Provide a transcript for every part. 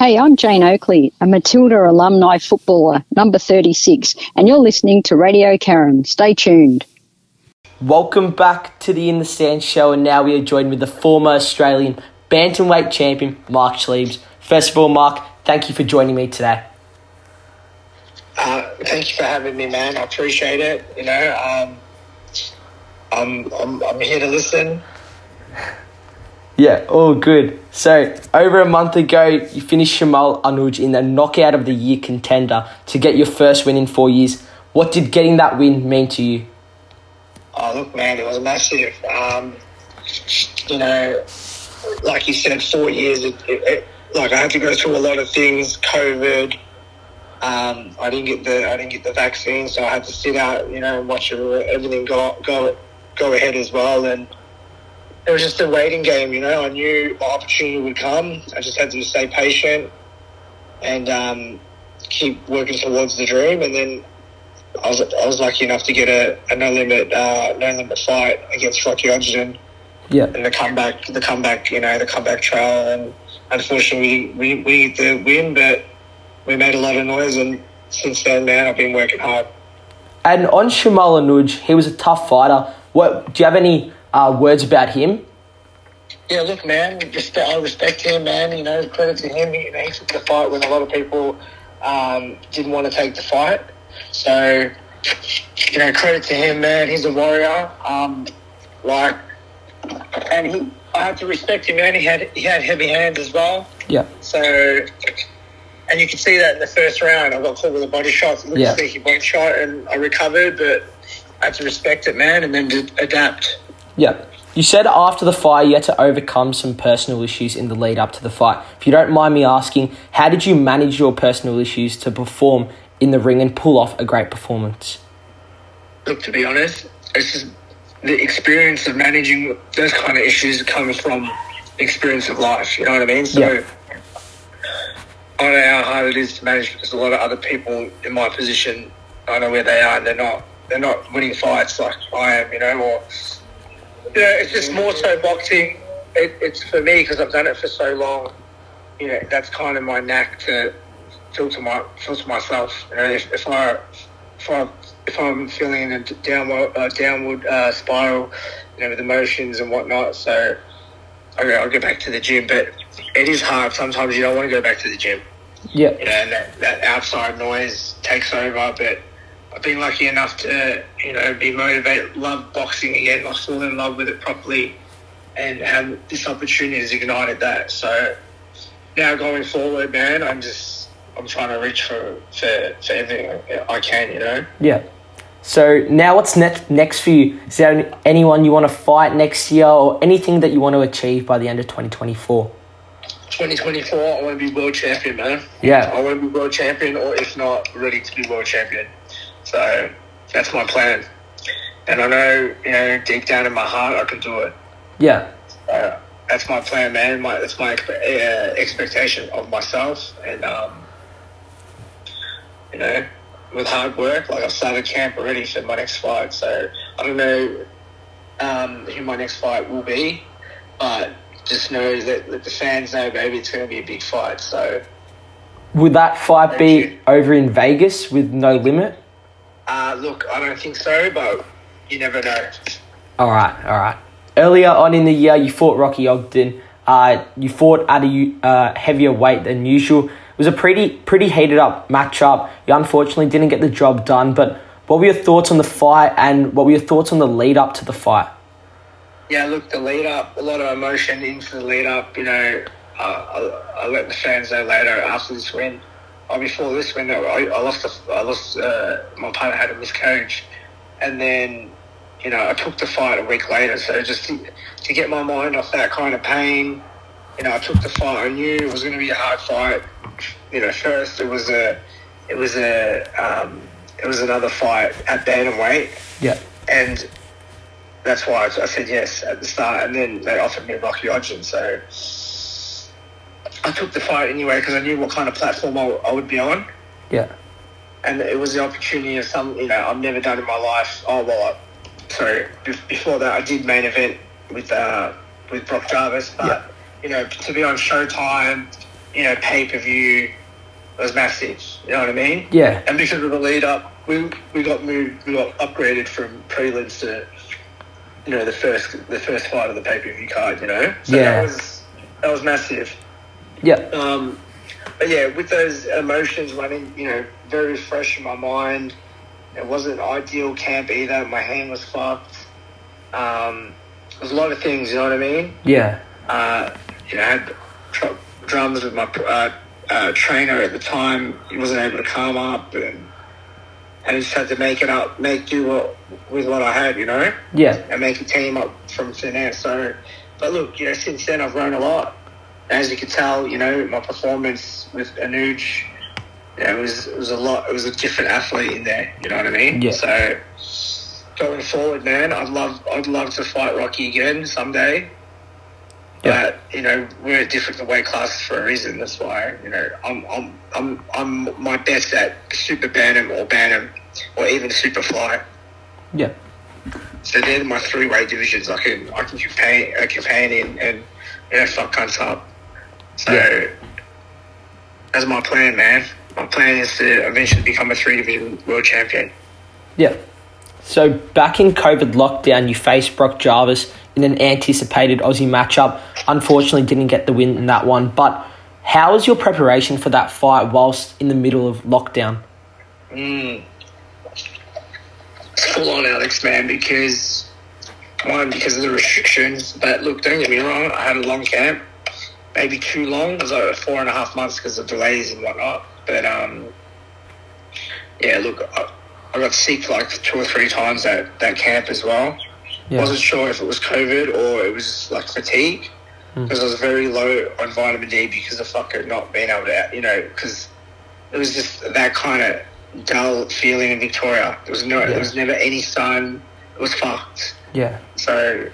Hey, I'm Jane Oakley, a Matilda alumni footballer, number 36, and you're listening to Radio Carrum. Stay tuned. Welcome back to the In the Stand show, and now we are joined with the former Australian bantamweight champion, Mark Schleibs. First of all, Mark, thank you for joining me today. Uh, thank you for having me, man. I appreciate it. You know, um, I'm, I'm, I'm here to listen. Yeah, all good. So, over a month ago, you finished Shamal Anuj in the knockout of the year contender to get your first win in four years. What did getting that win mean to you? Oh, look, man, it was massive. Um, you know, like you said, four years. It, it, it, like I had to go through a lot of things. COVID. Um, I didn't get the I didn't get the vaccine, so I had to sit out, you know, and watch everything go go go ahead as well. And it was just a waiting game, you know. I knew my opportunity would come. I just had to stay patient and um, keep working towards the dream. And then I was I was lucky enough to get a, a no limit uh, no limit fight against Rocky Ogden. Yeah. And the comeback, the comeback, you know, the comeback trial, and unfortunately we we, we the win, but we made a lot of noise. And since then, man, I've been working hard. And on Shamal Anuj, he was a tough fighter. What do you have any uh, words about him? Yeah, look, man, I respect him, man. You know, credit to him. Know, he took the fight when a lot of people um, didn't want to take the fight. So, you know, credit to him, man. He's a warrior. Um, like, and he, I have to respect him, man. He had he had heavy hands as well. Yeah. So, and you can see that in the first round. I got caught with a body shot. It looked Yeah. like a body shot, and I recovered, but I had to respect it, man, and then adapt. Yeah. You said after the fight you had to overcome some personal issues in the lead up to the fight. If you don't mind me asking, how did you manage your personal issues to perform in the ring and pull off a great performance? Look, to be honest, it's just the experience of managing those kind of issues comes from experience of life. You know what I mean? So Yeah. I know how hard it is to manage because a lot of other people in my position, I know where they are, and they're not they're not winning fights like I am. You know, or you know, it's just more so boxing. It, it's for me because I've done it for so long. You know, that's kind of my knack to filter my filter myself. You know, if, if I if I if I'm feeling a downward uh, downward uh, spiral, you know, with emotions and whatnot, so okay, I'll get back to the gym. But it is hard. Sometimes you don't want to go back to the gym. Yeah. You know, and that, that outside noise takes over. But I've been lucky enough to, you know, be motivated, love boxing again, I fall in love with it properly, and have this opportunity has ignited that. So now going forward, man, I'm just I'm trying to reach for for, for everything I can. You know. Yeah. So now what's next next for you? Is there any- anyone you want to fight next year or anything that you want to achieve by the end of 2024? 2024, I want to be world champion, man. Yeah. I want to be world champion, or if not, ready to be world champion. So that's my plan. And I know, you know, deep down in my heart, I can do it. Yeah. Uh, that's my plan, man. My that's my expe- uh, expectation of myself, and um, you know, with hard work, like I've started camp already for my next fight. So I don't know um, who my next fight will be, but just know that let the fans know, baby, it's going to be a big fight. So Would that fight be you. over in Vegas with no limit? Uh, look, I don't think so, but you never know. All right, all right. Earlier on in the year, you fought Rocky Ogden. Uh, you fought at a uh, heavier weight than usual. It was a pretty pretty heated up matchup. You unfortunately didn't get the job done. But what were your thoughts on the fight, and what were your thoughts on the lead up to the fight? Yeah, look, the lead up, a lot of emotion into the lead up. You know, uh, I'll, I'll let the fans know later after this win. Or before this win, I, I lost. A, I lost. Uh, my partner had a miscarriage, and then you know I took the fight a week later. So just to, to get my mind off that kind of pain, you know, I took the fight. I knew it was going to be a hard fight. You know, first it was a, it was a, um, it was another fight at bantamweight Yeah, and that's why I, I said yes at the start. And then they offered me Rocky Ogden, so I took the fight anyway because I knew what kind of platform I, I would be on, yeah, and it was the opportunity of some you know I've never done in my life. Oh well, I, sorry. be- Before that, I did main event with uh, with Brock Jarvis, but Yeah. you know to be on Showtime you know, pay per view was massive. You know what I mean? Yeah. And because of the lead up, we we got moved, we got upgraded from prelims to, you know, the first the first fight of the pay per view card. You know, so Yeah. that was that was massive. Yeah. Um, but yeah, with those emotions running, you know, very fresh in my mind. It wasn't ideal camp either. My hand was fucked. Um, there's a lot of things, you know what I mean? Yeah. Uh, you know, I had tr- drums with my uh, uh, trainer at the time. He wasn't able to calm up, and and I just had to make it up, make do what, with what I had, you know, Yeah. and make a team up from thin air. So, but look, you know, since then I've grown a lot. As you can tell, you know, my performance with Anuj, you know, it was it was a lot. It was a different athlete in there. You know what I mean? Yeah. So going forward, man, I'd love I'd love to fight Rocky again someday. Yeah. But you know, we're at different weight classes for a reason. That's why you know I'm I'm I'm I'm my best at super bantam or bantam or even super fly. Yeah. So they're my three weight divisions I can I can campaign uh, campaign in and you know fuck cunts up. So Yeah. that's my plan, man. My plan is to eventually become a three division world champion. Yeah. So back in COVID lockdown, you faced Brock Jarvis in an anticipated Aussie matchup. Unfortunately, didn't get the win in that one. But how was your preparation for that fight whilst in the middle of lockdown? Mm. It's full on, Alex, man, because one, because of the restrictions. But look, don't get me wrong, I had a long camp, maybe too long. It was like four and a half months because of delays and whatnot. But um, yeah, look, I, I got sick like two or three times at that camp as well. Yeah. Wasn't sure if it was COVID or it was like fatigue because I was very low on vitamin D because of fucking not being able to, you know, because it was just that kind of dull feeling in Victoria. There was no, Yeah. there was never any sun. It was fucked. Yeah. So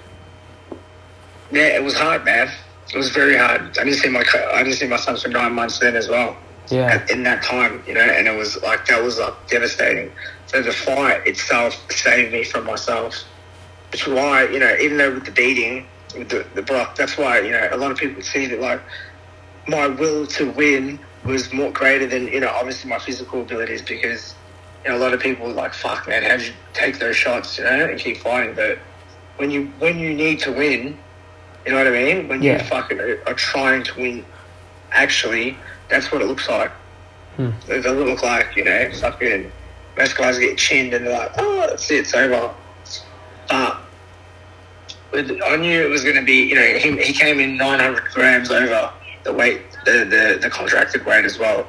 yeah, it was hard, man. It was very hard. I didn't see my I didn't see my son for nine months then as well. Yeah. In that time, you know, and it was like that was like devastating. So the fight itself saved me from myself. Which is why you know, even though with the beating, with the, the Brock, that's why you know a lot of people see that like my will to win was more greater than you know obviously my physical abilities because you know a lot of people are like fuck man how would you take those shots you know and keep fighting but when you when you need to win you know what I mean when Yeah. you fucking are, trying to win actually that's what it looks like Hmm. it doesn't look like you know fucking most guys get chinned and they're like oh that's it it's over but with- I knew it was going to be, you know, he, he came in 900 grams over the weight, the, the, the contracted weight as well.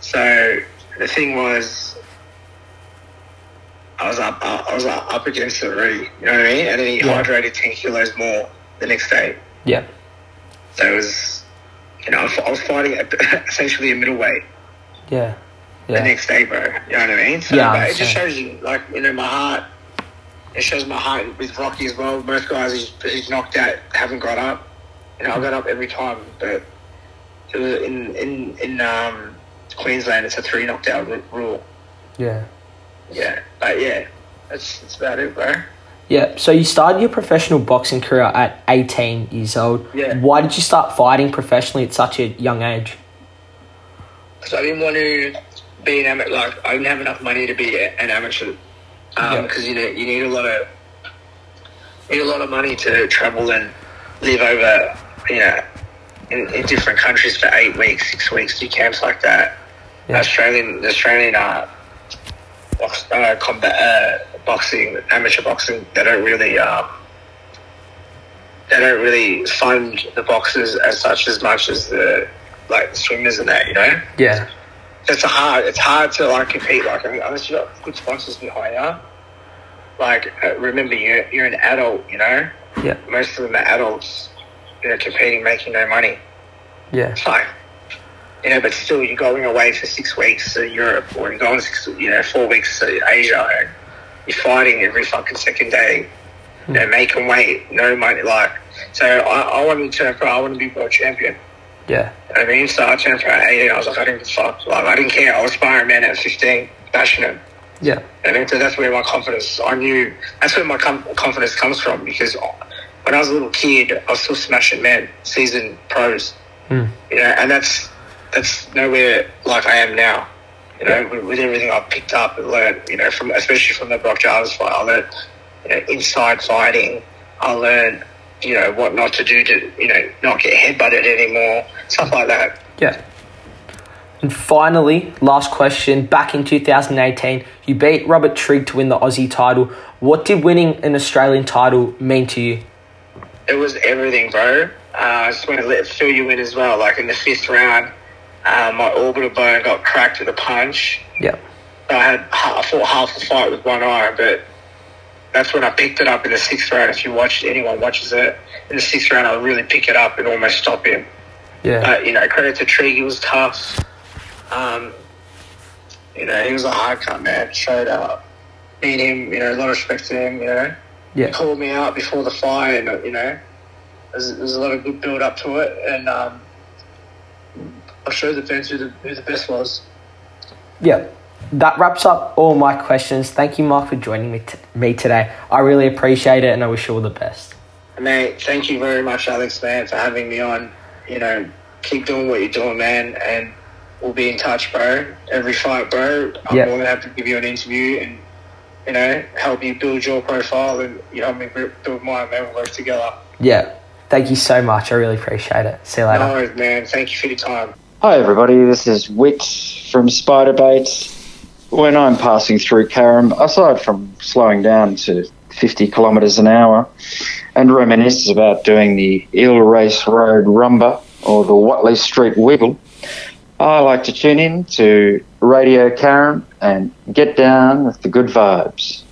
So the thing was, I was up, I was up up against it already, you know what I mean? And then he Yeah. hydrated 10 kilos more the next day. Yeah. So it was, you know, I was- fighting essentially a middleweight Yeah. the next day, bro. You know what I mean? So Yeah, it just shows you, like, you know, my heart. It shows my heart with Rocky as well. Most guys he's, he's knocked out haven't got up. You know, I got up every time, but it was in in in um, Queensland, it's a three knockdown ru- rule. Yeah. Yeah, but yeah, that's that's about it, bro. Yeah. So you started your professional boxing career at 18 years old. Yeah. Why did you start fighting professionally at such a young age? So I didn't want to be an amateur. Like I didn't have enough money to be an amateur Yeah. because you know you need a lot of need a lot of money to travel and live over you know in, in different countries for eight weeks, six weeks, do camps like that. Yeah. Australian Australian uh, box, uh, combat uh, boxing, amateur boxing, they don't really um, they don't really fund the boxers as such as much as the like the swimmers and that, you know Yeah. it's a hard it's hard to like compete like I mean, unless you got good sponsors behind you. Like uh, remember you're you're an adult, you know. Yeah. Most of them are adults, you know, competing, making no money. Yeah. It's like you know, but still you're going away for six weeks to Europe or you're going six, you know four weeks to Asia. And you're fighting every fucking second day. You know, making weight, no money. Like so, I, I wanted to turn pro. I want to be world champion. Yeah. You know I mean, so I turned pro at 18. I was like, I didn't give a fuck. Like, I didn't care. I was sparring man at 15, passionate. Yeah. I mean, so that's where my confidence. I knew that's where my com- confidence comes from because when I was a little kid, I was still smashing men, seasoned pros. Hmm. You know, and that's that's nowhere like I am now. You know, with, with everything I've picked up and learned, you know, from especially from the Brock Jarvis fight, I learned you know, inside fighting. I learned, you know, what not to do to, you know, not get headbutted anymore, stuff like that. Yeah. And finally, last question. Back in 2018, you beat Robert Trigg to win the Aussie title. What did winning an Australian title mean to you? It was everything, bro. Uh, I just want to let fill you in as well. Like in the fifth round, uh, my orbital bone got cracked with a punch. Yeah. I had I fought half the fight with one eye, but that's when I picked it up in the sixth round. If you watch anyone watches it in the sixth round, I really pick it up and almost stop him. Yeah. But you know, credit to Trigg, he was tough. Um, you know, he was a hard cut man, straight up. Me and him, you know, a lot of respect to him. You know, Yeah. he called me out before the fight, and you know, there's, there's a lot of good build up to it, and um, I showed the fans who the, who the best was. Yeah. That wraps up all my questions. Thank you, Mark, for joining me, t- me today. I really appreciate it and I wish you all the best. Mate, thank you very much, Alex, man, for having me on. You know, keep doing what you're doing, man, and we'll be in touch, bro. Every fight, bro, I'm Yeah. more than happy to give you an interview and, you know, help you build your profile and, you know, me build mine, man. We'll work together. Yeah. Thank you so much. I really appreciate it. See you later. No worries, man. Thank you for your time. Hi, everybody. This is Wit from Spiderbait. When I'm passing through Carrum, aside from slowing down to 50 kilometres an hour and reminisce about doing the Eel Race Road Rumba or the Watley Street Wiggle, I like to tune in to Radio Carrum and get down with the good vibes.